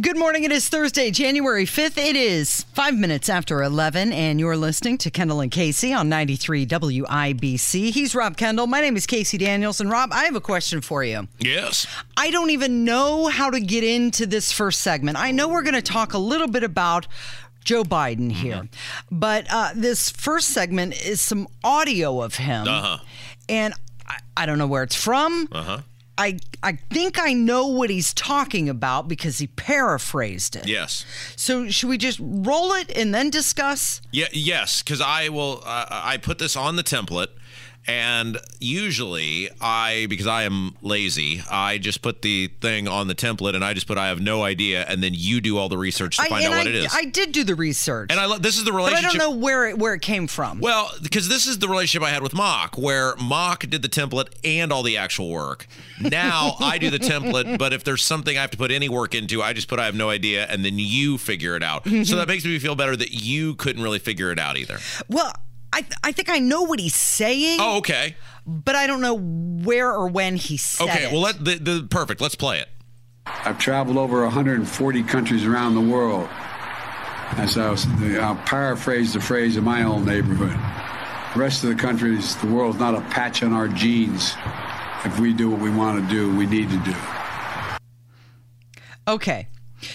Good morning. It is Thursday, January 5th. It is five minutes after 11, and you're listening to Kendall and Casey on 93 WIBC. He's Rob Kendall. My name is Casey Daniels. And Rob, I have a question for you. Yes. I don't even know how to get into this first segment. I know we're going to talk a little bit about Joe Biden here, mm-hmm. but uh, this first segment is some audio of him. Uh-huh. And I, I don't know where it's from. Uh-huh. I I think I know what he's talking about because he paraphrased it. Yes. So should we just roll it and then discuss? Yeah. Yes, because I will. Uh, I put this on the template and usually I, because I am lazy, I just put the thing on the template and I just put I have no idea, and then you do all the research to I, find out I, what it is. I did do the research, and I love, this is the relationship. But I don't know where it where it came from. Well, because this is the relationship I had with Mock, where Mock did the template and all the actual work. Now I do the template, but if there's something I have to put any work into, I just put I have no idea, and then you figure it out. so mm-hmm. that makes me feel better that you couldn't really figure it out either. Well. I, th- I think I know what he's saying. Oh, okay. But I don't know where or when he said okay, it. well, let the, the perfect. Let's play it. I've traveled over 140 countries around the world. As I was, I'll paraphrase the phrase in my own neighborhood. The rest of the countries, the world's not a patch on our genes. If we do what we want to do, we need to do. Okay.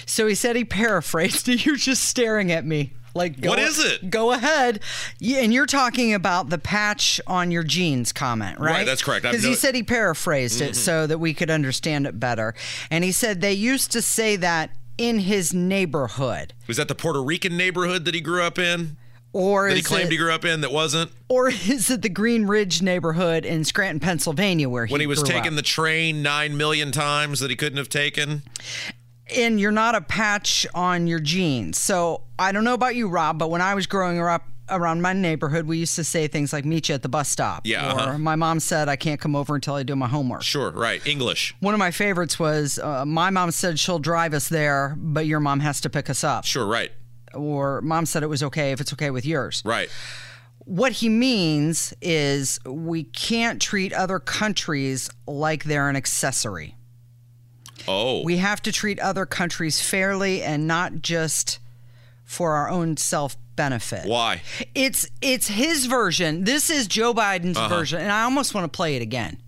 So he said he paraphrased. You're just staring at me. Like, go, what is it? Go ahead. Yeah, and you're talking about the patch on your jeans comment, right? Right, that's correct. Because he said he paraphrased mm-hmm. it so that we could understand it better. And he said they used to say that in his neighborhood. Was that the Puerto Rican neighborhood that he grew up in? Or that he claimed it, he grew up in that wasn't? Or is it the Green Ridge neighborhood in Scranton, Pennsylvania, where he when he was taking up? the train nine million times that he couldn't have taken? And you're not a patch on your jeans. So I don't know about you, Rob, but when I was growing up around my neighborhood, we used to say things like "meet you at the bus stop." Yeah. Or uh-huh. my mom said, "I can't come over until I do my homework." Sure. Right. English. One of my favorites was, uh, "My mom said she'll drive us there, but your mom has to pick us up." Sure. Right. Or mom said it was okay if it's okay with yours. Right. What he means is we can't treat other countries like they're an accessory. Oh. We have to treat other countries fairly and not just for our own self benefit. Why? It's it's his version. This is Joe Biden's uh-huh. version, and I almost want to play it again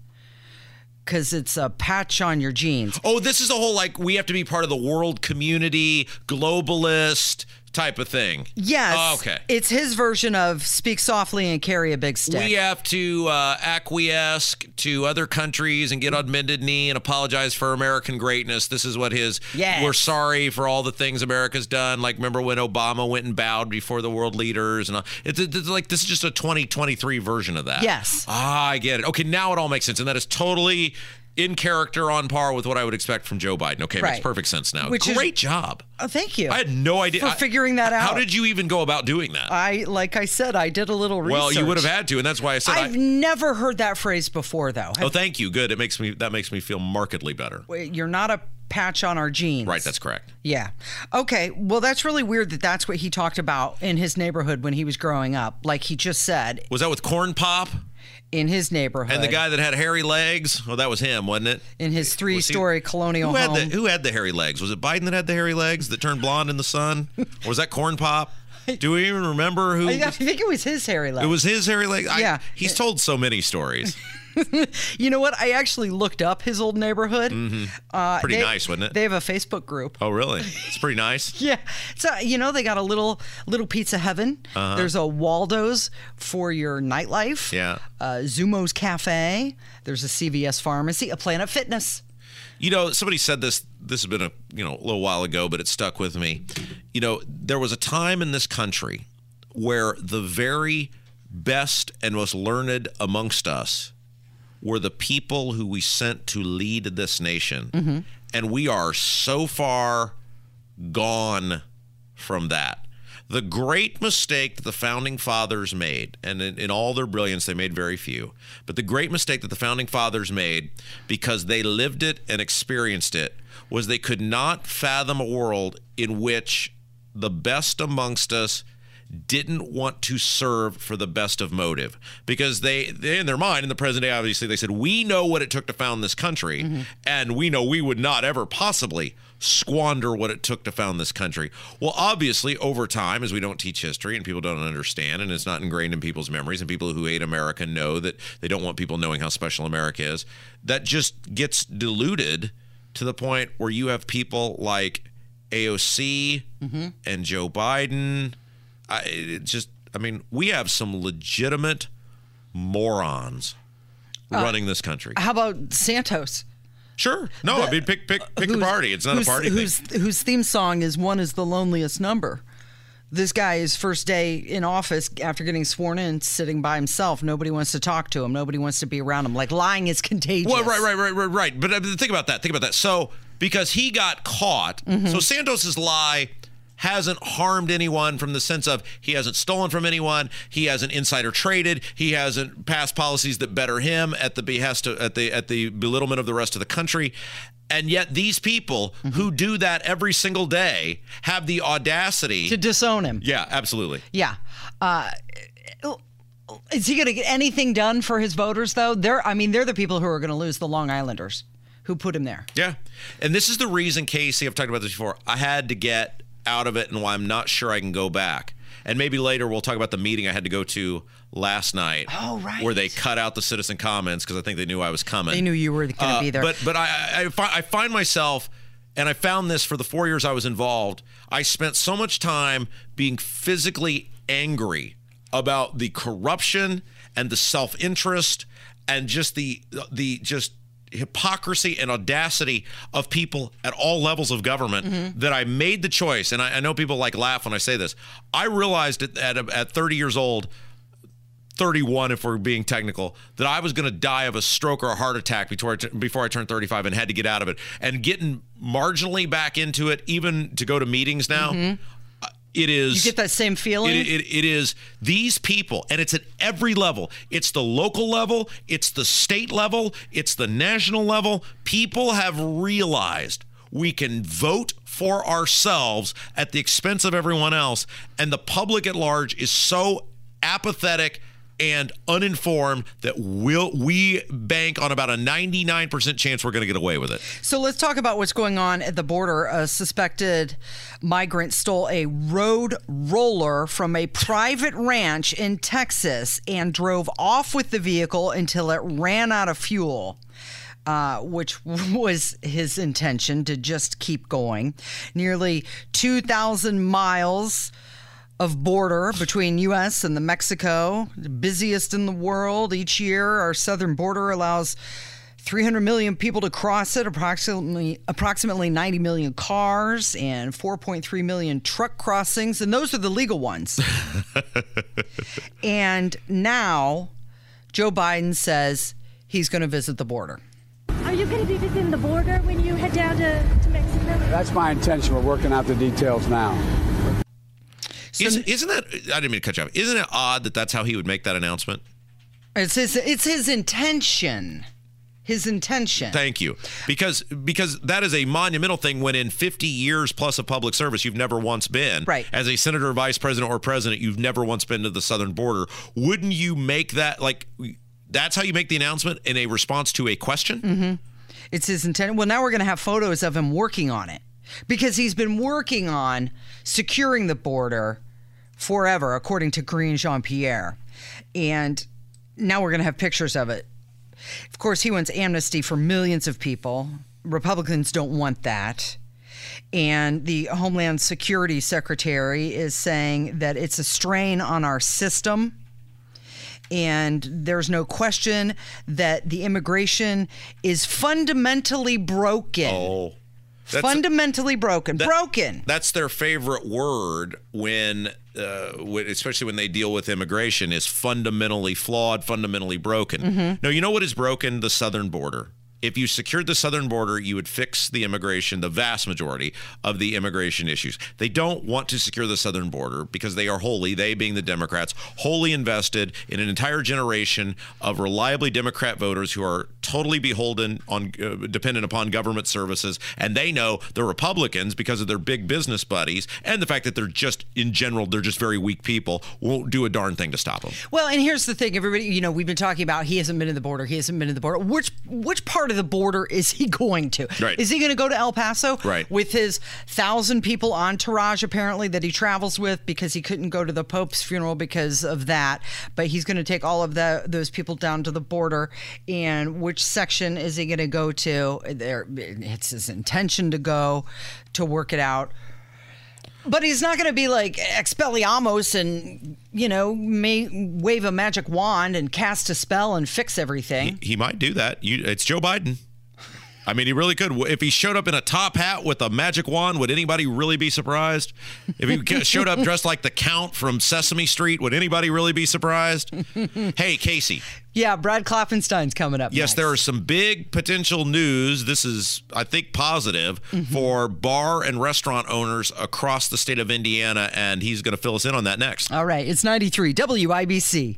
because it's a patch on your jeans. Oh, this is the whole like we have to be part of the world community, globalist type of thing. Yes. Oh, okay. It's his version of speak softly and carry a big stick. We have to uh, acquiesce to other countries and get on bended knee and apologize for American greatness. This is what his. Yes. We're sorry for all the things America's done. Like remember when Obama went and bowed before the world leaders and all. It's, it's like this is just a 2023 version of that. Yes. Ah, I get it. Okay, now it all makes sense, and that is totally in character on par with what I would expect from Joe Biden. Okay, right. makes perfect sense now. Which Great is, job. Oh, thank you. I had no idea for I, figuring that out. How did you even go about doing that? I, like I said, I did a little research. Well, you would have had to, and that's why I said I've I, never heard that phrase before, though. Oh, thank you. Good. It makes me that makes me feel markedly better. You're not a patch on our jeans. Right, that's correct. Yeah. Okay. Well, that's really weird that that's what he talked about in his neighborhood when he was growing up. Like he just said. Was that with corn pop? In his neighborhood. And the guy that had hairy legs, well, that was him, wasn't it? In his three-story he, colonial who had home. The, who had the hairy legs? Was it Biden that had the hairy legs that turned blonde in the sun? or was that Corn Pop? Do we even remember who? I, I think it was his hairy legs. It was his hairy legs. Yeah, he's told so many stories. you know what? I actually looked up his old neighborhood. Mm-hmm. Uh, pretty they, nice, wasn't it? They have a Facebook group. Oh, really? It's pretty nice. yeah. So you know they got a little little pizza heaven. Uh-huh. There's a Waldo's for your nightlife. Yeah. Uh, Zumo's Cafe. There's a CVS Pharmacy. A Planet Fitness. You know, somebody said this. This has been a you know a little while ago, but it stuck with me. You know, there was a time in this country where the very best and most learned amongst us were the people who we sent to lead this nation. Mm-hmm. And we are so far gone from that. The great mistake that the founding fathers made, and in, in, all their brilliance, they made very few, but the great mistake that the founding fathers made because they lived it and experienced it was they could not fathom a world in which the best amongst us didn't want to serve for the best of motive because they, they in their mind in the present day obviously they said we know what it took to found this country mm-hmm. and we know we would not ever possibly squander what it took to found this country well obviously over time as we don't teach history and people don't understand and it's not ingrained in people's memories and people who hate america know that they don't want people knowing how special america is that just gets diluted to the point where you have people like AOC mm-hmm. and Joe Biden I it just I mean, we have some legitimate morons uh, running this country. How about Santos? Sure. No, the, I mean pick pick pick a party. It's not a party whose, thing. Whose theme song is "One is the loneliest number." This guy is first day in office after getting sworn in, sitting by himself. Nobody wants to talk to him. Nobody wants to be around him. Like lying is contagious. Well, right, right, right, right, right. But uh, think about that. Think about that. So because he got caught, mm-hmm. so Santos's lie hasn't harmed anyone from the sense of he hasn't stolen from anyone, he hasn't insider traded, he hasn't passed policies that better him at the behest of, at the at the belittlement of the rest of the country. And yet these people mm-hmm. who do that every single day have the audacity to disown him. Yeah, absolutely. Yeah. Uh, is he going to get anything done for his voters though? They're I mean they're the people who are going to lose the Long Islanders who put him there. Yeah. And this is the reason Casey, I've talked about this before. I had to get out of it and why I'm not sure I can go back. And maybe later we'll talk about the meeting I had to go to last night. Oh, right. Where they cut out the citizen comments because I think they knew I was coming. They knew you were going to uh, be there. But but I, I, I find myself, and I found this for the four years I was involved, I spent so much time being physically angry about the corruption and the self interest and just the the just hypocrisy and audacity of people at all levels of government mm-hmm. that I made the choice. And I, I, know people like laugh when I say this. I realized at, at, at 30 years old, 31 if we're being technical, that I was going to die of a stroke or a heart attack before I, t- before I turned 35 and had to get out of it. And getting marginally back into it, even to go to meetings now, mm-hmm it is you get that same feeling? it, it, it is these people and it's at every level. It's the local level it's the state level it's the national level. People have realized we can vote for ourselves at the expense of everyone else and the public at large is so apathetic and uninformed that we'll, we bank on about a 99% chance we're going to get away with it. So let's talk about what's going on at the border. A suspected migrant stole a road roller from a private ranch in Texas and drove off with the vehicle until it ran out of fuel. Uh, which was his intention to just keep going. Nearly 2,000 miles of border between U.S. and the Mexico, the busiest in the world. Each year, our southern border allows 300 million people to cross it, approximately approximately 90 million cars and 4.3 million truck crossings, and those are the legal ones. and now, Joe Biden says he's going to visit the border. Are you going to be visiting the border when you head down to, to Mexico? That's my intention. We're working out the details now. So, isn't, isn't that? I didn't mean to cut you off. Isn't it odd that that's how he would make that announcement? It's his. It's his intention. His intention. Thank you, because because that is a monumental thing. When in 50 years plus of public service, you've never once been. Right. As a senator, vice president, or president, you've never once been to the southern border. Wouldn't you make that like? That's how you make the announcement in a response to a question. Mm-hmm. It's his intent. Well, now we're going to have photos of him working on it because he's been working on securing the border forever, according to Karine Jean Pierre. And now we're going to have pictures of it. Of course, he wants amnesty for millions of people. Republicans don't want that. And the Homeland Security Secretary is saying that it's a strain on our system. And there's no question that the immigration is fundamentally broken. Oh. That's fundamentally broken. That, broken. That's their favorite word when, uh, especially when they deal with immigration, is fundamentally flawed, fundamentally broken. Mm-hmm. No, you know what is broken? The southern border. If you secured the southern border, you would fix the immigration, the vast majority of the immigration issues. They don't want to secure the southern border because they are wholly, they being the Democrats, wholly invested in an entire generation of reliably Democrat voters who are totally beholden on, uh, dependent upon government services. And they know the Republicans, because of their big business buddies and the fact that they're just, in general, they're just very weak people, won't do a darn thing to stop them. Well, and here's the thing, everybody. You know, we've been talking about he hasn't been to the border. He hasn't been to the border. Which which part of the border is he going to? Right. Is he going to go to El Paso? Right. With his thousand people entourage, apparently that he travels with, because he couldn't go to the Pope's funeral because of that. But he's going to take all of the, those people down to the border. And which section is he going to go to? There, it's his intention to go to work it out. But he's not going to be like Expelliarmus and, you know, may wave a magic wand and cast a spell and fix everything. He might do that. You, it's Joe Biden. I mean, he really could. If he showed up in a top hat with a magic wand, would anybody really be surprised? If he showed up dressed like the Count from Sesame Street, would anybody really be surprised? hey, Casey. Yeah, Brad Klopfenstein's coming up. Yes, next. there are some big potential news. This is, I think, positive Mm-hmm. for bar and restaurant owners across the state of Indiana, and he's going to fill us in on that next. All right, it's 93 WIBC.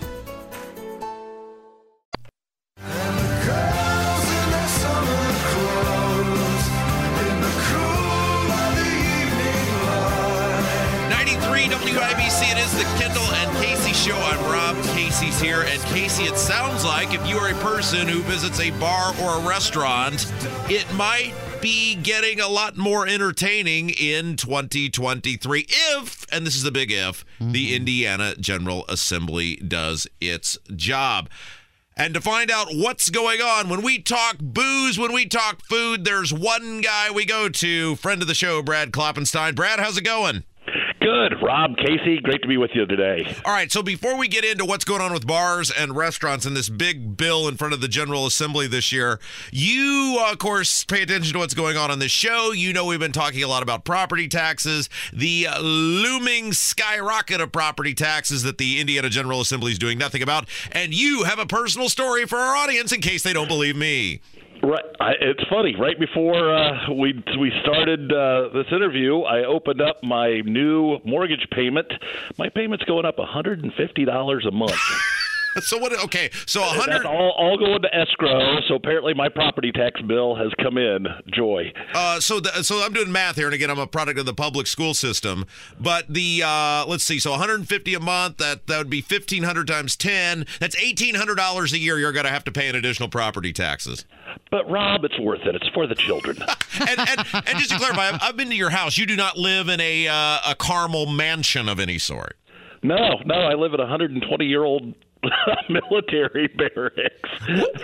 A bar or a restaurant, it might be getting a lot more entertaining in 2023 if, and this is the big if, the mm-hmm. Indiana General Assembly does its job. And to find out what's going on when we talk booze, when we talk food, there's one guy we go to, friend of the show, Brad Klopfenstein. Brad, how's it going? Good. Rob, Casey, great to be with you today. All right, so before we get into what's going on with bars and restaurants and this big bill in front of the General Assembly this year, you, of course, pay attention to what's going on on this show. You know, we've been talking a lot about property taxes, the uh, looming skyrocket of property taxes that the Indiana General Assembly is doing nothing about. And you have a personal story for our audience in case they don't believe me. Right, I, it's funny. Right before uh, we we started uh, this interview, I opened up my new mortgage payment. My payment's going up one hundred and fifty dollars a month. So what? Okay, so a hundred. all, all going to escrow. So apparently, my property tax bill has come in. Joy. Uh, so the, so I'm doing math here, and again, I'm a product of the public school system. But the uh, let's see, so 150 a month. That that would be 1,500 times 10. That's 1,800 dollars a year. You're going to have to pay in additional property taxes. But Rob, it's worth it. It's for the children. And and, and just to clarify, I've, I've been to your house. You do not live in a uh, a Carmel mansion of any sort. no, no, I live in a 120 year old military barracks.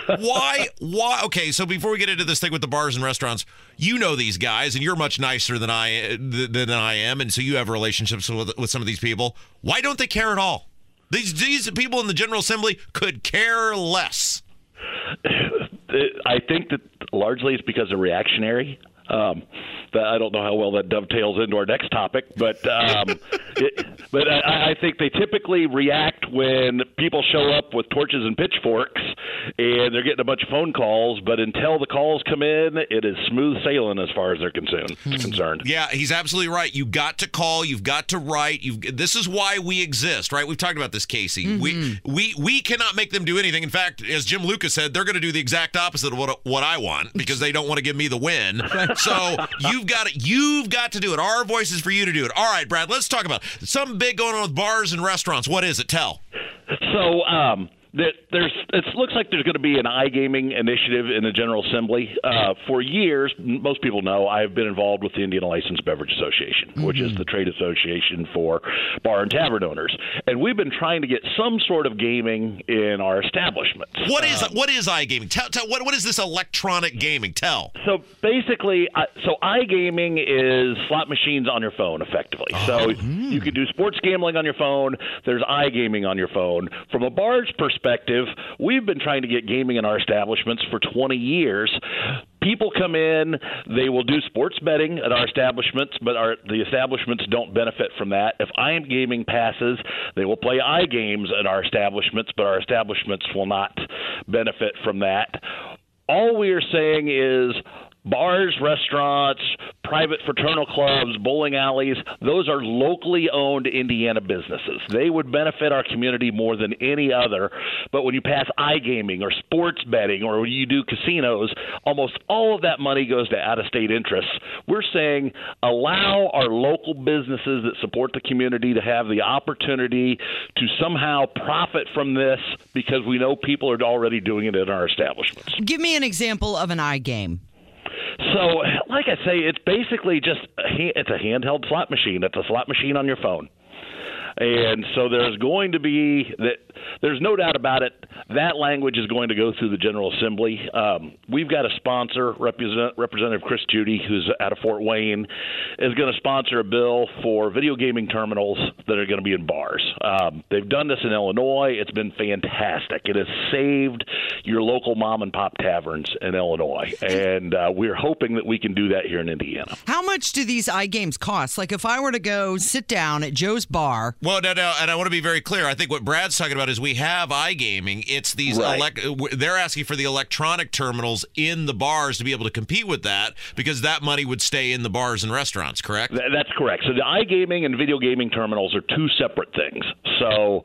Why? Why? Okay, so before we get into this thing with the bars and restaurants, you know these guys, and you're much nicer than I than I am, and so you have relationships with with some of these people. Why don't they care at all? These these people in the General Assembly could care less. I think that largely it's because they're reactionary. Um, that I don't know how well that dovetails into our next topic, but um, it, but I, I think they typically react when people show up with torches and pitchforks, and they're getting a bunch of phone calls. But until the calls come in, it is smooth sailing as far as they're concerned. Concerned. Yeah, he's absolutely right. You've got to call. You've got to write. You've. This is why we exist, right? We've talked about this, Casey. We we we cannot make them do anything. In fact, as Jim Lucas said, they're going to do the exact opposite of what what I want because they don't want to give me the win. So you've got it. You've got to do it. Our voice is for you to do it. All right, Brad. Let's talk about something big going on with bars and restaurants. What is it? Tell. So um, that there's it looks like there's going to be an iGaming initiative in the General Assembly. Uh, for years, most people know I've been involved with the Indiana Licensed Beverage Association, mm-hmm. which is the trade association for bar and tavern owners, and we've been trying to get some sort of gaming in our establishments. What is um, what is iGaming? Tell, tell what what is this electronic gaming? Tell. So basically, uh, so iGaming is slot machines on your phone, effectively. So mm. you can do sports gambling on your phone. There's iGaming on your phone. From a bar's perspective, we've been trying to get gaming in our establishments for 20 years people come in, they will do sports betting at our establishments, but our the establishments don't benefit from that. If I am gaming passes, they will play iGames at our establishments, but our establishments will not benefit from that. All we are saying is bars, restaurants, private fraternal clubs, bowling alleys, those are locally owned Indiana businesses. They would benefit our community more than any other. But when you pass iGaming or sports betting or when you do casinos, almost all of that money goes to out of state interests. We're saying allow our local businesses that support the community to have the opportunity to somehow profit from this because we know people are already doing it in our establishments. Give me an example of an iGame. So, like I say, it's basically just a, it's a handheld slot machine. It's a slot machine on your phone. And so there's going to be that there's no doubt about it. That language is going to go through the General Assembly. Um, we've got a sponsor, Represent, Representative Chris Judy, who's out of Fort Wayne, is going to sponsor a bill for video gaming terminals that are going to be in bars. Um, they've done this in Illinois. It's been fantastic. It has saved your local mom and pop taverns in Illinois, and uh, we're hoping that we can do that here in Indiana. How much do these iGames cost? Like if I were to go sit down at Joe's bar. Well, no, no, and I want to be very clear. I think what Brad's talking about is we have iGaming. It's these right. they're asking for the electronic terminals in the bars to be able to compete with that because that money would stay in the bars and restaurants, correct? That's correct. So the iGaming and video gaming terminals are two separate things. So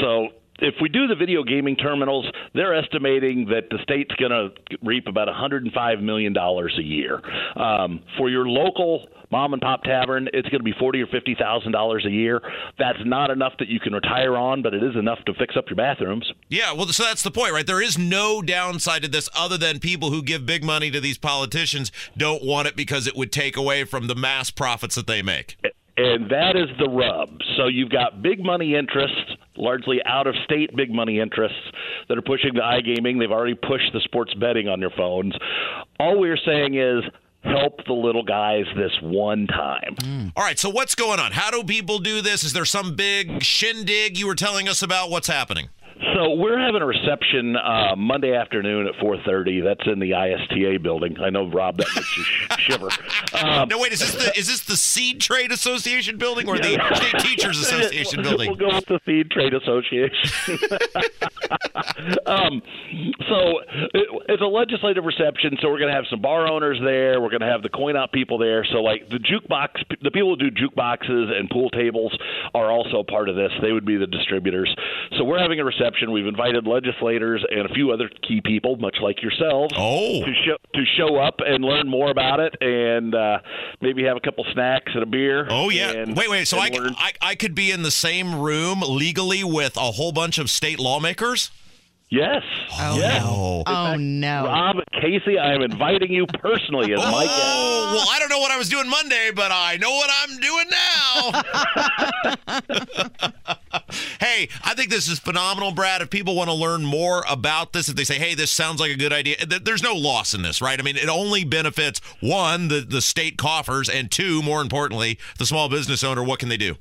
so if we do the video gaming terminals, they're estimating that the state's going to reap about 105 million dollars a year. Um, for your local mom and pop tavern, it's going to be forty or fifty thousand dollars a year. That's not enough that you can retire on, but it is enough to fix up your bathrooms. Yeah, well, so that's the point, right? There is no downside to this other than people who give big money to these politicians don't want it because it would take away from the mass profits that they make. And that is the rub. So you've got big money interests, largely out of state big money interests, that are pushing the iGaming. They've already pushed the sports betting on your phones. All we're saying is help the little guys this one time. Mm. All right, so what's going on? How do people do this? Is there some big shindig you were telling us about? What's happening? So we're having a reception uh, Monday afternoon at 4:30. That's in the ISTA building. I know, Rob, that makes you shiver. Um, no, wait. Is this the is this the Seed Trade Association building or the State Teachers Association building? We'll go with the Seed Trade Association. um, so it, it's a legislative reception. So we're going to have some bar owners there. We're going to have the coin op people there. So like the jukebox, the people who do jukeboxes and pool tables are also part of this. They would be the distributors. So we're having a reception reception. We've invited legislators and a few other key people, much like yourselves, oh. to show to show up and learn more about it, and uh, maybe have a couple snacks and a beer. Oh yeah, and, wait, wait. So I, I I could be in the same room legally with a whole bunch of state lawmakers. Yes. Oh yes. no. oh no. Rob Casey, I am inviting you personally as oh, my guest. Oh well, I don't know what I was doing Monday, but I know what I'm doing now. hey, I think this is phenomenal, Brad. If people want to learn more about this, if they say, "Hey, this sounds like a good idea," there's no loss in this, right? I mean, it only benefits one, the the state coffers, and two, more importantly, the small business owner. What can they do?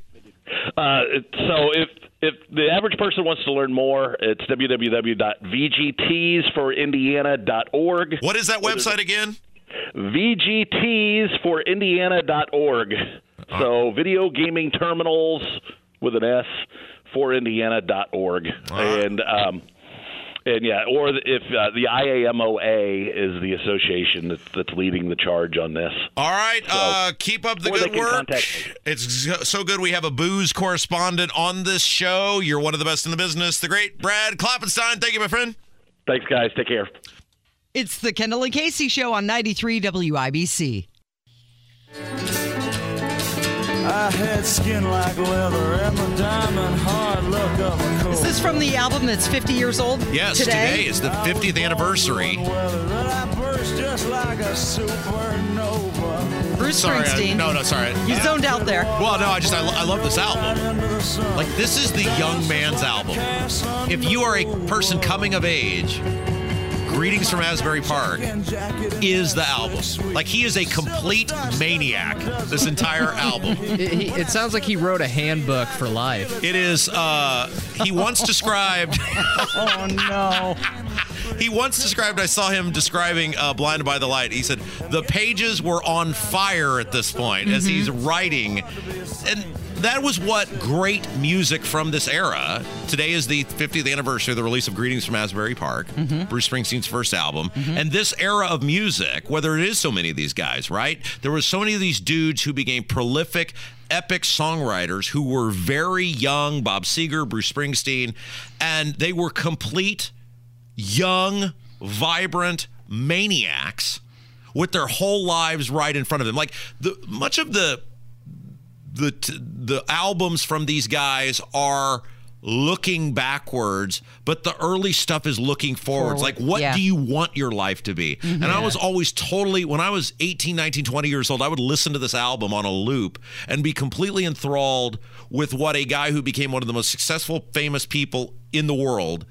Uh, so if if the average person wants to learn more, it's www.vgtsforindiana.org. What is that website again? vgtsforindiana.org. So video gaming terminals with an S for Indiana.org. Uh-huh. And um, and yeah, or if uh, the IAMOA is the association that's, that's, leading the charge on this. All right, so, uh, keep up the good work. It's so good. We have a booze correspondent on this show. You're one of the best in the business. The great Brad Klopfenstein. Thank you, my friend. Thanks, guys. Take care. It's the Kendall and Casey show on 93 WIBC. I had skin like leather and the diamond hard look of a coat. Is this from the album that's 50 years old? Yes, today, today is the 50th anniversary. Weather that I burst just like a supernova. Bruce Sorry, I- Springsteen. no, no, sorry. You zoned out there. Well, no, I just I, lo- I love this album. Into the sun. Like this is the young man's album. If you are a person coming of age, Greetings from Asbury Park is the album. Like he is a complete maniac. This entire album. It, he, it sounds like he wrote a handbook for life. It is. uh He once described. Oh no. He once described. I saw him describing uh, "Blinded by the Light." He said the pages were on fire at this point as mm-hmm. he's writing, and that was what great music from this era. Today is the 50th anniversary of the release of "Greetings from Asbury Park," mm-hmm. Bruce Springsteen's first album, mm-hmm. and this era of music. Whether it is so many of these guys, right? There was so many of these dudes who became prolific epic songwriters who were very young Bob Seger, Bruce Springsteen, and they were complete young, vibrant maniacs with their whole lives right in front of them. Like the much of the the the albums from these guys are looking backwards, but the early stuff is looking forwards. Forward, Like what yeah. do you want your life to be? Mm-hmm. And I was always totally when I was 18, 19, 20 years old, I would listen to this album on a loop and be completely enthralled with what a guy who became one of the most successful famous people in the world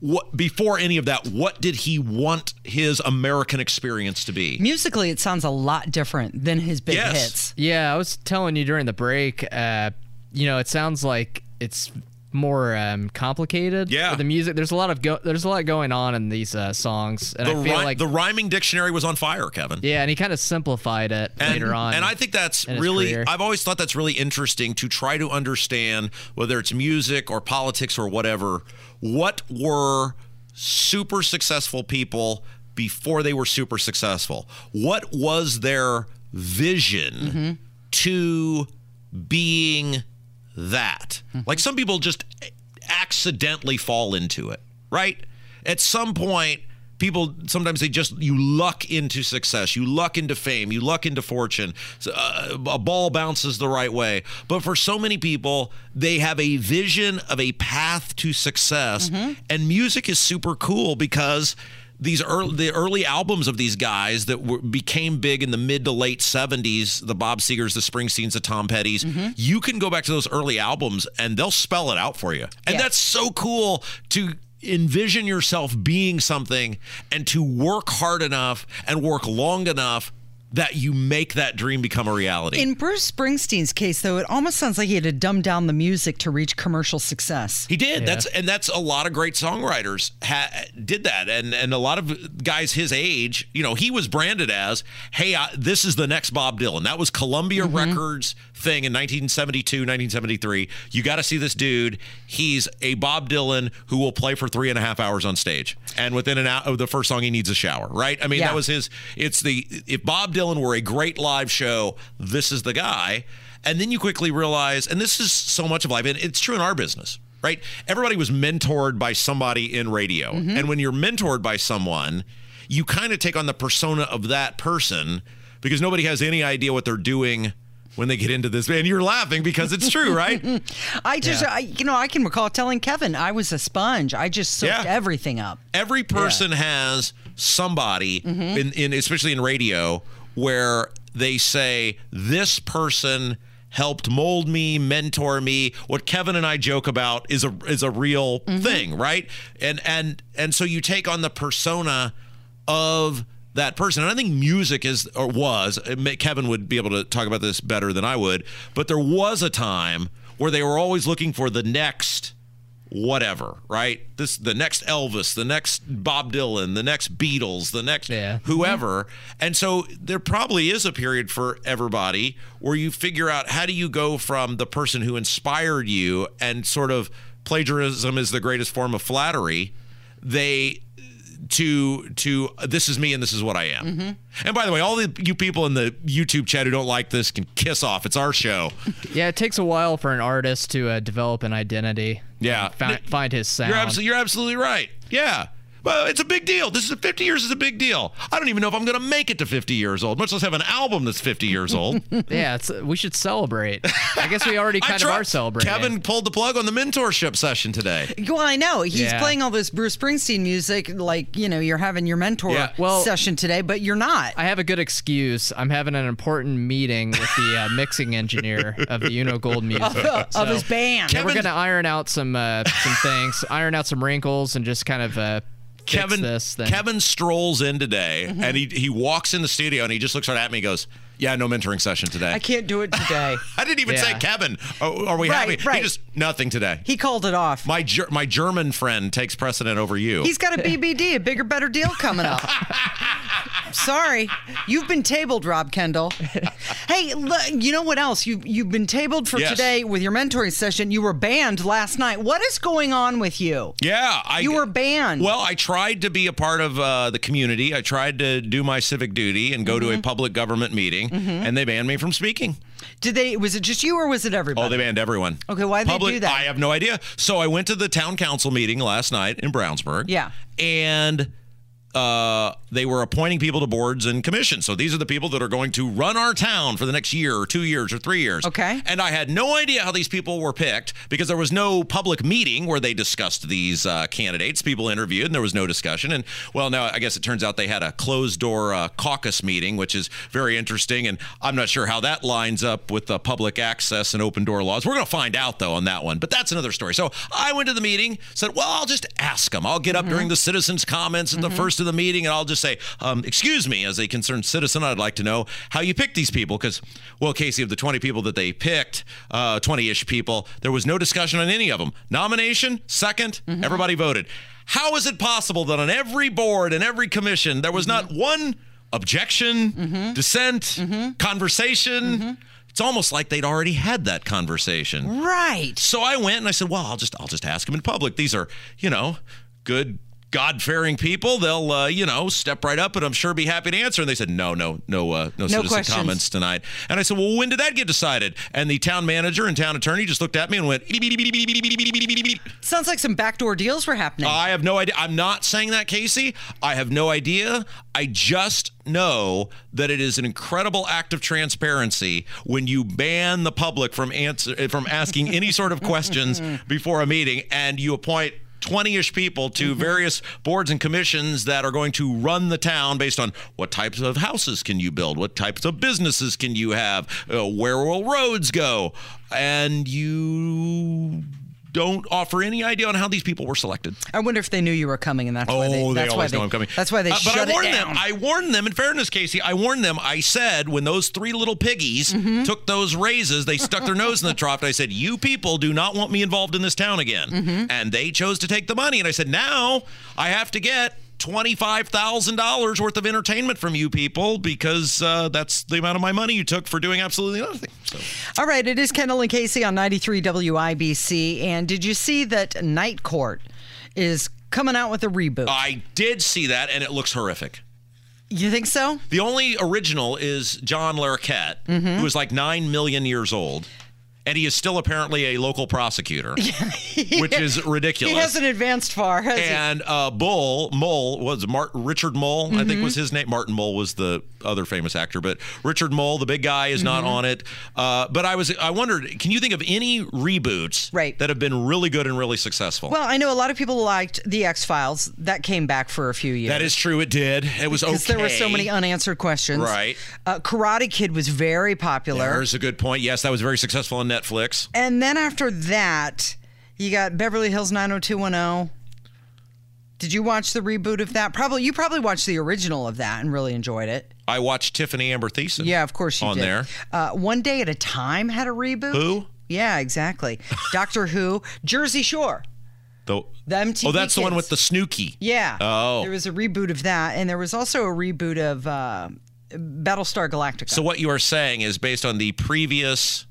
what before any of that what did he want his american experience to be Musically, it sounds a lot different than his big Yes. hits. Yeah, I was telling you during the break. Uh, you know, it sounds like it's more um, complicated. Yeah. the music. There's a lot of go- there's a lot going on in these uh, songs, and the, I feel like the rhyming dictionary was on fire kevin yeah, and he kind of simplified it and, later on. and I think that's really, career. I've always thought that's really interesting to try to understand whether it's music or politics or whatever, what were super successful people before they were super successful? What was their vision Mm-hmm. to being that? Mm-hmm. Like some people just accidentally fall into it, right? At some point, people sometimes they just you luck into success, you luck into fame, you luck into fortune. Uh, a ball bounces the right way. But for so many people, they have a vision of a path to success, and music is super cool because these early the early albums of these guys that were, became big in the mid to late 70s the bob segers the springsteens the tom pettys mm-hmm. you can go back to those early albums and they'll spell it out for you. And that's so cool to envision yourself being something and to work hard enough and work long enough that you make that dream become a reality In Bruce Springsteen's case, though, it almost sounds like he had to dumb down the music to reach commercial success. He did. That's and that's a lot of great songwriters ha- did that, and and a lot of guys his age, you know, he was branded as, "Hey, I, this is the next Bob Dylan." That was Columbia mm-hmm. Records thing in 1972, 1973. You got to see this dude. He's a Bob Dylan who will play for three and a half hours on stage, and within an hour of the first song, he needs a shower. Right? I mean, Yeah. that was his. It's the if Bob Dylan were a great live show, this is the guy. And then you quickly realize, and this is so much of life, and it's true in our business, right? Everybody was mentored by somebody in radio. Mm-hmm. And when you're mentored by someone, you kind of take on the persona of that person because nobody has any idea what they're doing when they get into this. And you're laughing because it's true, right? I just, I, you know, I can recall telling Kevin I was a sponge. I just soaked Yeah. everything up. Every person has somebody mm-hmm. in, in especially in radio where they say this person helped mold me, mentor me. What Kevin and I joke about is a is a real mm-hmm. thing, right? And and and so you take on the persona of that person. And I think music is or was Kevin would be able to talk about this better than I would, but there was a time where they were always looking for the next whatever, right? This the next Elvis, the next Bob Dylan, the next Beatles, the next Yeah. Mm-hmm. whoever. And so there probably is a period for everybody where you figure out how do you go from the person who inspired you and sort of plagiarism is the greatest form of flattery. They to to this is me and this is what I am. And by the way, all the you people in the YouTube chat who don't like this can kiss off. It's our show. yeah, it takes a while for an artist to uh, develop an identity. Yeah. and fi- find his sound. You're absolutely you're absolutely right. Yeah. Well, it's a big deal. This is 50 years is a big deal. I don't even know if I'm going to make it to 50 years old, much less have an album that's 50 years old. yeah, it's, we should celebrate. I guess we already I kind of are celebrating. Kevin pulled the plug on the mentorship session today. Well, I know he's Yeah. playing all this Bruce Springsteen music, like you know, you're having your mentor Yeah, well- session today, but you're not. I have a good excuse. I'm having an important meeting with the uh, mixing engineer of the Uno Gold music Of- of his band. Yeah, we're gonna iron out some uh, some things, iron out some wrinkles, and just kind of uh, fix Kevin. Kevin strolls in today Mm-hmm. and he he walks in the studio and he just looks right at me and goes, "Yeah, no mentoring session today." I can't do it today. I didn't even say Kevin. Oh, are we Right, having? right. He just nothing today. he called it off. My Ger- my German friend takes precedent over you. He's got a BBD, a bigger, better deal coming up. Sorry, you've been tabled, Rob Kendall. hey, you know what else? You you've been tabled for Yes. today with your mentoring session. You were banned last night. What is going on with you? yeah, I, You were banned. Well, I tried to be a part of uh, the community. I tried to do my civic duty and go to a Mm-hmm. public government meeting, Mm-hmm. and they banned me from speaking. Did they? Was it just you or was it everybody? Oh, they banned everyone. Okay, why'd they Public, do that? I have no idea. So I went to the town council meeting last night in Brownsburg. Yeah. And uh, they were appointing people to boards and commissions. So these are the people that are going to run our town for the next year or two years or three years. Okay. And I had no idea how these people were picked because there was no public meeting where they discussed these uh, candidates. People interviewed and there was no discussion. And well, now I guess it turns out they had a closed door uh, caucus meeting, which is very interesting. And I'm not sure how that lines up with the public access and open door laws. We're going to find out though on that one. But that's another story. So I went to the meeting, said, well, I'll just ask them. I'll get up during the citizens' comments at the first of the meeting and I'll just say, um, excuse me, as a concerned citizen, I'd like to know how you picked these people. Because, well, Casey, of the 20 people that they picked, uh, 20 ish people, there was no discussion on any of them. Nomination, 2nd mm-hmm. everybody voted. How is it possible that on every board and every commission, there was not mm-hmm. one objection, mm-hmm. dissent, conversation? It's almost like they'd already had that conversation. right. So I went and I said, "Well, I'll just I'll just ask them in public. These are, you know, good God-fearing people. They'll, uh, you know, step right up and I'm sure be happy to answer." And they said, "No, no, no, uh, no, citizen questions. comments tonight." And I said, "Well, when did that get decided?" And the town manager and town attorney just looked at me and went, Sounds like some backdoor deals were happening. I have no idea. I'm not saying that, Casey. I have no idea. I just know that it is an incredible act of transparency when you ban the public from answer from asking any sort of questions before a meeting and you appoint 20-ish people to various boards and commissions that are going to run the town based on what types of houses can you build what types of businesses can you have uh, where will roads go? And you don't offer any idea on how these people were selected I wonder if they knew you were coming, and that's why they. Oh, they that's why always they, know I'm coming. That's why they Uh, but I warned them. I warned them. In fairness, Casey, I warned them. I said when those three little piggies Mm-hmm. took those raises, they stuck their nose in the trough. And I said, "You people do not want me involved in this town again." Mm-hmm. And they chose to take the money. And I said, "Now I have to get." Twenty-five thousand dollars worth of entertainment from you people because uh, that's the amount of my money you took for doing absolutely nothing. So All right, it is Kendall and Casey on 93 WIBC. And did you see that Night Court is coming out with a reboot? I did see that, and it looks horrific. you think so? The only original is John Larroquette, Mm-hmm. who is like nine million years old, and he is still apparently a local prosecutor, which is ridiculous. He hasn't advanced far, has and uh, Bull Mole was Martin Richard Moll, I Mm-hmm. think was his name. Martin Mole was the other famous actor, but Richard Moll, the big guy, is Mm-hmm. not on it. Uh, but I was I wondered, can you think of any reboots Right. that have been really good and really successful? Well, I know a lot of people liked The X Files. That came back for a few years. that is true. It did. It was okay. Because there were so many unanswered questions. Right. Uh, Karate Kid was very popular. There's a good point. Yes, that was very successful on Netflix. And then after that, you got Beverly Hills 90210. Did you watch the reboot of that? Probably you probably watched the original of that and really enjoyed it. I watched Tiffani Amber Thiessen. Yeah, of course you on did. there. Uh, One Day at a Time had a reboot. Who? Yeah, exactly. Doctor Who, Jersey Shore. The, The MTV oh, that's the one with the Snooki. Yeah. Oh. There was a reboot of that, and there was also a reboot of uh, Battlestar Galactica. So what you are saying is based on the previous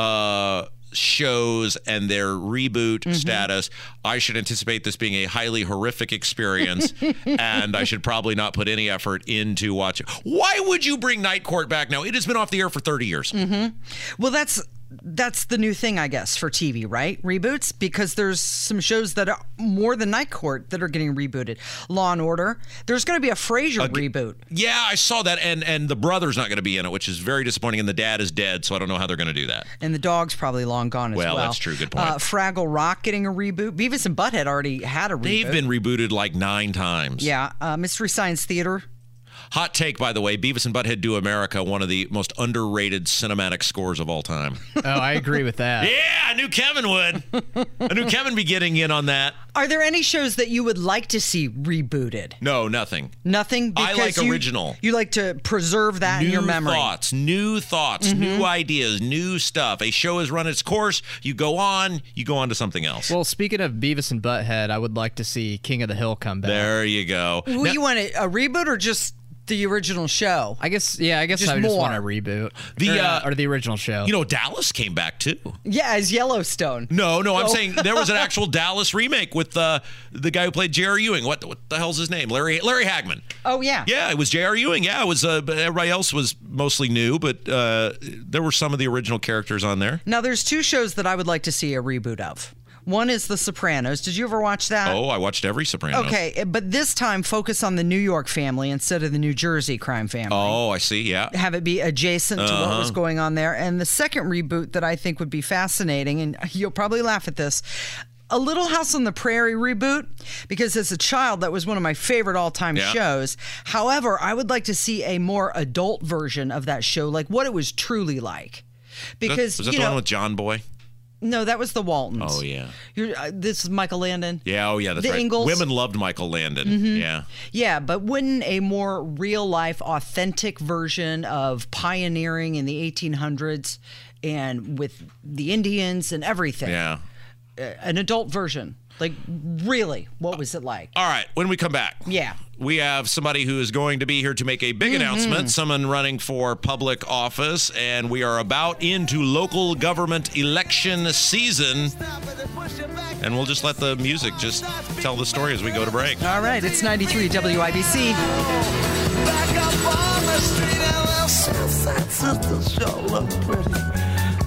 uh, shows and their reboot Mm-hmm. status, I should anticipate this being a highly horrific experience, and I should probably not put any effort into watching. Why would you bring Night Court back now? It has been off the air for 30 years. well, that's that's the new thing, I guess, for TV, right? Reboots because there's some shows that are more than Night Court that are getting rebooted. Law and Order. There's going to be a Frasier reboot. Yeah, I saw that, and and the brother's not going to be in it, which is very disappointing. And the dad is dead, so I don't know how they're going to do that. And the dog's probably long gone as well. Well, that's true. Good point. Uh, Fraggle Rock getting a reboot. Beavis and Butthead already had a reboot. They've been rebooted like nine times. Yeah. Uh, Mystery Science Theater. Hot take, by the way, Beavis and Butthead Do America, one of the most underrated cinematic scores of all time. Oh, I agree with that. yeah, I knew Kevin would. I knew Kevin be getting in on that. Are there any shows that you would like to see rebooted? No, nothing. Nothing. I like you- original. You like to preserve that new in your memory. Mm-hmm. thoughts, new thoughts, new ideas, new stuff. A show has run its course. You go on, you go on to something else. Well, speaking of Beavis and Butthead, I would like to see King of the Hill come back. there you go. Who Now- you want it, a reboot or just the original show? I guess, yeah, I guess Just I just more. want a reboot. The, or, uh, or the original show. you know, Dallas came back too. Yeah, as Yellowstone. No, no, I'm saying there was an actual Dallas remake with uh, the guy who played J.R. Ewing. What, what the hell's his name? Larry Larry Hagman. Oh yeah. Yeah, it was J.R. Ewing. Yeah, it was. Uh, but everybody else was mostly new, but uh, there were some of the original characters on there. Now there's two shows that I would like to see a reboot of. One is The Sopranos. Did you ever watch that? Oh, I watched every Sopranos. Okay, but this time focus on the New York family instead of the New Jersey crime family. Oh, I see. Yeah. Have it be adjacent to what Uh-huh. was going on there. And the second reboot that I think would be fascinating, and you'll probably laugh at this. A Little House on the Prairie reboot, because as a child, that was one of my favorite all time Yeah. shows. However, I would like to see a more adult version of that show, like what it was truly like. Because, was that you the know, one with John Boy? No, that was the Waltons. Oh yeah. You're, uh, this is Michael Landon. Yeah. Oh yeah. That's The right. Ingalls. Women loved Michael Landon. Mhm. Yeah. Yeah, but wouldn't a more real life, authentic version of pioneering in the 1800s and with the Indians and everything? Yeah. Uh, an adult version. Like, really, what was it like? All right. When we come back. Yeah. We have somebody who is going to be here to make a big Mhm. announcement, someone running for public office, and we are about into local government election season. And we'll just let the music just tell the story as we go to break. All right, it's 93 WIBC.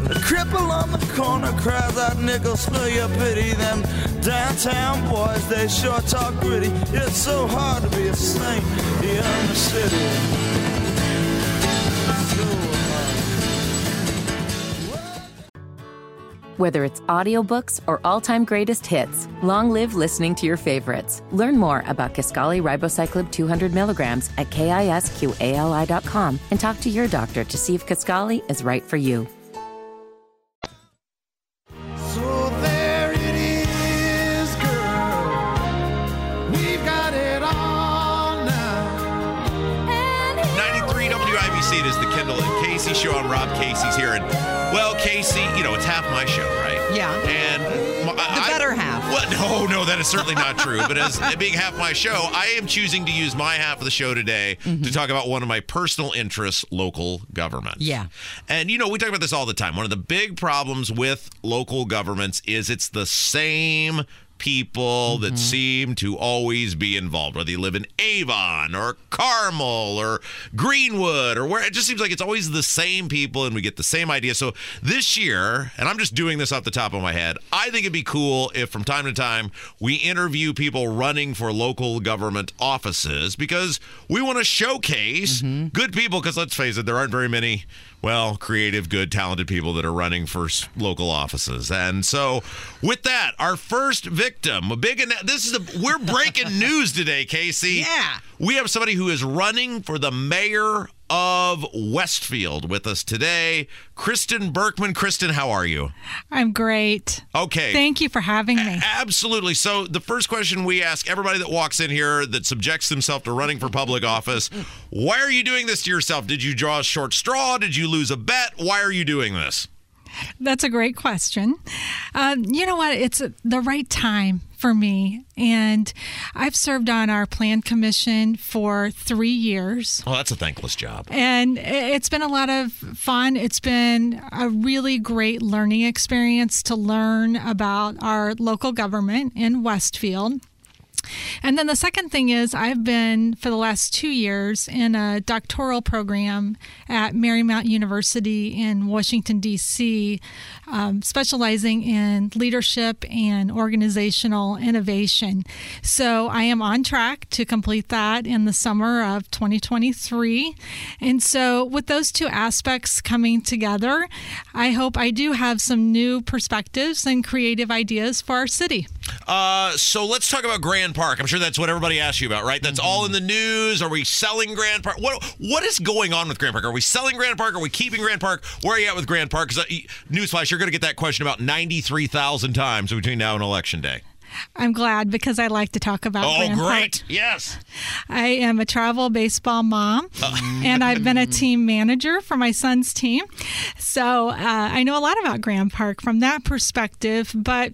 The cripple on the corner cries out, nickel, spill your pity. Them downtown boys, they sure talk gritty. It's so hard to be a saint in the city. Whether it's audiobooks or all-time greatest hits, long live listening to your favorites. Learn more about Kisqali Ribociclib 200 milligrams at kisqali.com and talk to your doctor to see if Kaskali is right for you. Is certainly not true. But as being half my show, I am choosing to use my half of the show today to talk about one of my personal interests, local government. Yeah. And you know, we talk about this all the time. One of the big problems with local governments is it's the same people that mm-hmm. seem to always be involved, whether you live in Avon or Carmel or Greenwood or where it just seems like it's always the same people and we get the same idea. So this year, and I'm just doing this off the top of my head, I think it'd be cool if from time to time we interview people running for local government offices because we want to showcase mm-hmm. good people because let's face it, there aren't very many well, creative, good, talented people that are running for local offices. And so, with that, our first victim, a big, anna- this is a, we're breaking news today, Casey. Yeah. We have somebody who is running for the mayor of Westfield with us today, Kristen Berkman. Kristen, how are you? I'm great. Okay. Thank you for having me. Absolutely. So, the first question we ask everybody that walks in here that subjects themselves to running for public office why are you doing this to yourself? Did you draw a short straw? Did you lose a bet? Why are you doing this? That's a great question. Um, you know what? It's the right time for me. And I've served on our plan commission for three years. Well, that's a thankless job. And it's been a lot of fun. It's been a really great learning experience to learn about our local government in Westfield. And then the second thing is, I've been for the last two years in a doctoral program at Marymount University in Washington, D.C., um, specializing in leadership and organizational innovation. So I am on track to complete that in the summer of 2023. And so, with those two aspects coming together, I hope I do have some new perspectives and creative ideas for our city. Uh, so let's talk about Grand Park. I'm sure that's what everybody asks you about, right? That's all in the news. Are we selling Grand Park? What What is going on with Grand Park? Are we selling Grand Park? Are we keeping Grand Park? Where are you at with Grand Park? Because uh, newsflash, you're going to get that question about 93,000 times between now and election day. I'm glad because I like to talk about. Oh, Grand Park. great! Yes. I am a travel baseball mom, and I've been a team manager for my son's team. So uh, I know a lot about Grand Park from that perspective. But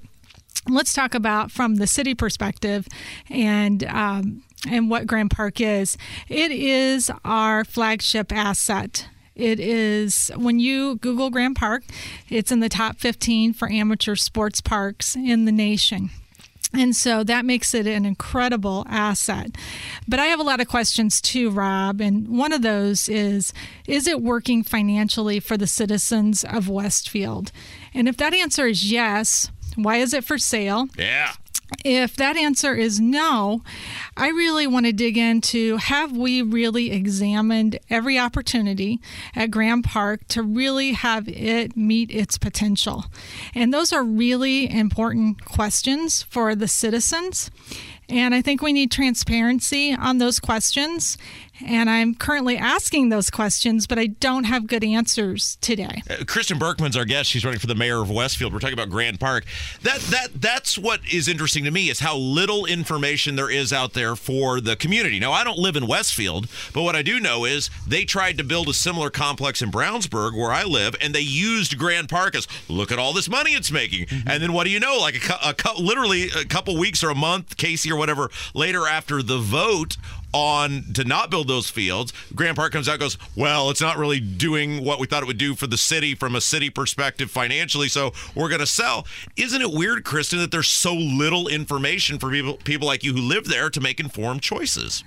let's talk about from the city perspective and. Um, and what Grand Park is. It is our flagship asset. It is when you Google Grand Park, it's in the top 15 for amateur sports parks in the nation. And so that makes it an incredible asset. But I have a lot of questions too, Rob. And one of those is Is it working financially for the citizens of Westfield? And if that answer is yes, why is it for sale? Yeah. If that answer is no, I really want to dig into have we really examined every opportunity at Grand Park to really have it meet its potential? And those are really important questions for the citizens. And I think we need transparency on those questions. And I'm currently asking those questions, but I don't have good answers today. Uh, Kristen Berkman's our guest. She's running for the mayor of Westfield. We're talking about Grand Park. That that that's what is interesting to me is how little information there is out there for the community. Now, I don't live in Westfield, but what I do know is they tried to build a similar complex in Brownsburg, where I live, and they used Grand Park as look at all this money it's making. And then what do you know? Like a, cou- a literally a couple weeks or a month, Casey or whatever later after the vote on to not build those fields. Grand Park comes out and goes, well, it's not really doing what we thought it would do for the city from a city perspective financially, so we're going to sell. Isn't it weird, Kristen, that there's so little information for people people like you who live there to make informed choices?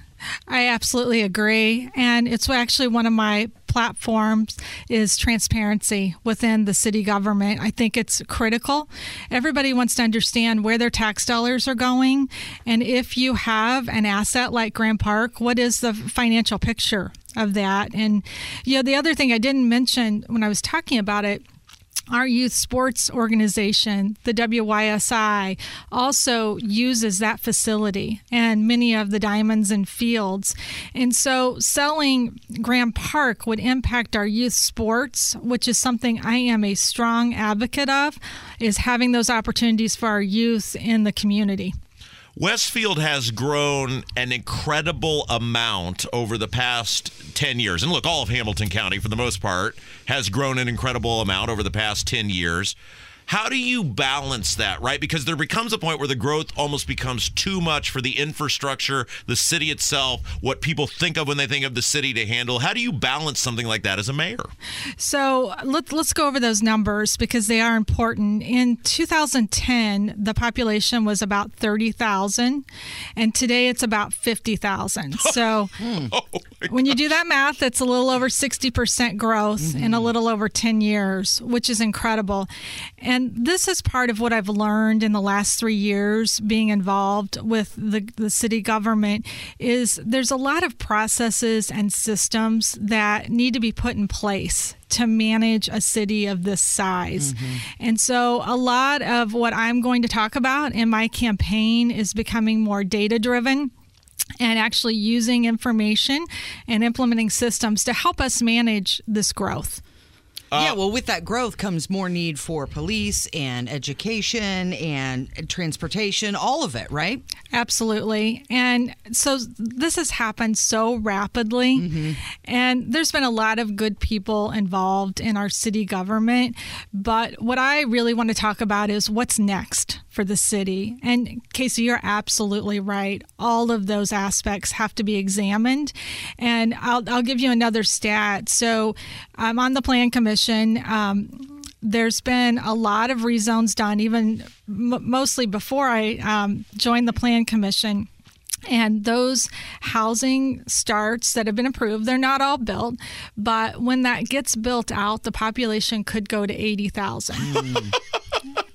I absolutely agree. And it's actually one of my platforms is transparency within the city government. I think it's critical. Everybody wants to understand where their tax dollars are going. And if you have an asset like Grand Park, what is the financial picture of that? And you know, the other thing I didn't mention when I was talking about it our youth sports organization, the WYSI, also uses that facility and many of the diamonds and fields. And so selling Grand Park would impact our youth sports, which is something I am a strong advocate of, is having those opportunities for our youth in the community. Westfield has grown an incredible amount over the past 10 years. And look, all of Hamilton County, for the most part, has grown an incredible amount over the past 10 years. How do you balance that, right? Because there becomes a point where the growth almost becomes too much for the infrastructure, the city itself, what people think of when they think of the city to handle. How do you balance something like that as a mayor? So let, let's go over those numbers because they are important. In 2010, the population was about 30,000, and today it's about 50,000. So oh when you do that math, it's a little over 60% growth in a mm-hmm. little over 10 years, which is incredible. And this is part of what I've learned in the last three years being involved with the, the city government is there's a lot of processes and systems that need to be put in place to manage a city of this size. Mm-hmm. And so a lot of what I'm going to talk about in my campaign is becoming more data driven and actually using information and implementing systems to help us manage this growth. Yeah, uh, well, with that growth comes more need for police and education and transportation, all of it, right? Absolutely. And so this has happened so rapidly. Mm-hmm. And there's been a lot of good people involved in our city government. But what I really want to talk about is what's next for the city. And Casey, you're absolutely right. All of those aspects have to be examined. And I'll, I'll give you another stat. So I'm on the Plan Commission. Um, there's been a lot of rezones done, even m- mostly before I um, joined the Plan Commission. And those housing starts that have been approved, they're not all built, but when that gets built out, the population could go to 80,000.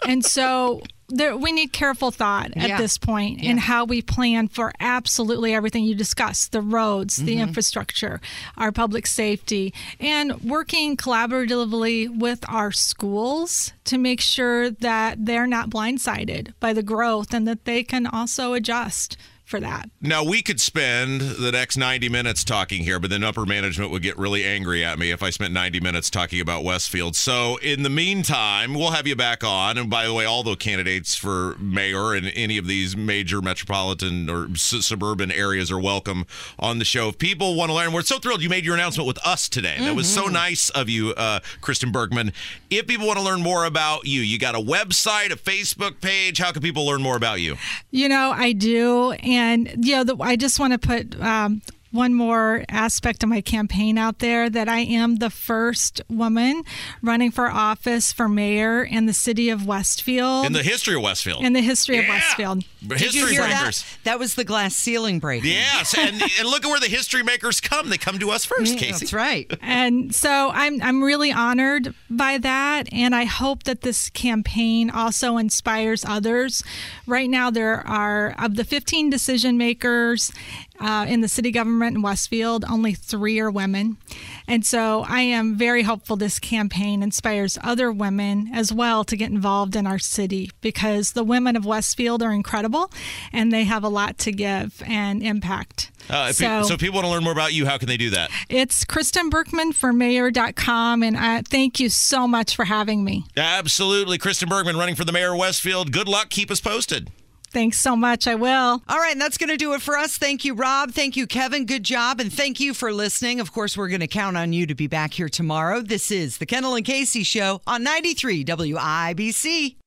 and so there, we need careful thought at Yeah. this point in how we plan for absolutely everything you discussed the roads, the mm-hmm. infrastructure, our public safety, and working collaboratively with our schools to make sure that they're not blindsided by the growth and that they can also adjust for that. Now, we could spend the next 90 minutes talking here, but then upper management would get really angry at me if I spent 90 minutes talking about Westfield. So, in the meantime, we'll have you back on. And by the way, all the candidates for mayor in any of these major metropolitan or s- suburban areas are welcome on the show. If people want to learn, we're so thrilled you made your announcement with us today. That was so nice of you, uh, Kristen Bergman. If people want to learn more about you, you got a website, a Facebook page. How can people learn more about you? You know, I do. And, you know, the, I just want to put um, one more aspect of my campaign out there that I am the first woman running for office for mayor in the city of Westfield. In the history of Westfield. in the history of Westfield. Did you History hear breakers. that? That was the glass ceiling break. Yes, and and look at where the history makers come. They come to us first, Casey. That's right. And so I'm I'm really honored by that and I hope that this campaign also inspires others. Right now there are of the 15 decision makers uh, in the city government in Westfield, only three are women. And so I am very hopeful this campaign inspires other women as well to get involved in our city because the women of Westfield are incredible and they have a lot to give and impact. Uh, so, if people want to learn more about you, how can they do that? It's Kristen Berkman for mayor.com. And I thank you so much for having me. Absolutely. Kristen Bergman running for the mayor of Westfield. Good luck. Keep us posted. Thanks so much. I will. All right, and that's going to do it for us. Thank you, Rob. Thank you, Kevin. Good job. And thank you for listening. Of course, we're going to count on you to be back here tomorrow. This is the Kendall and Casey Show on 93 WIBC.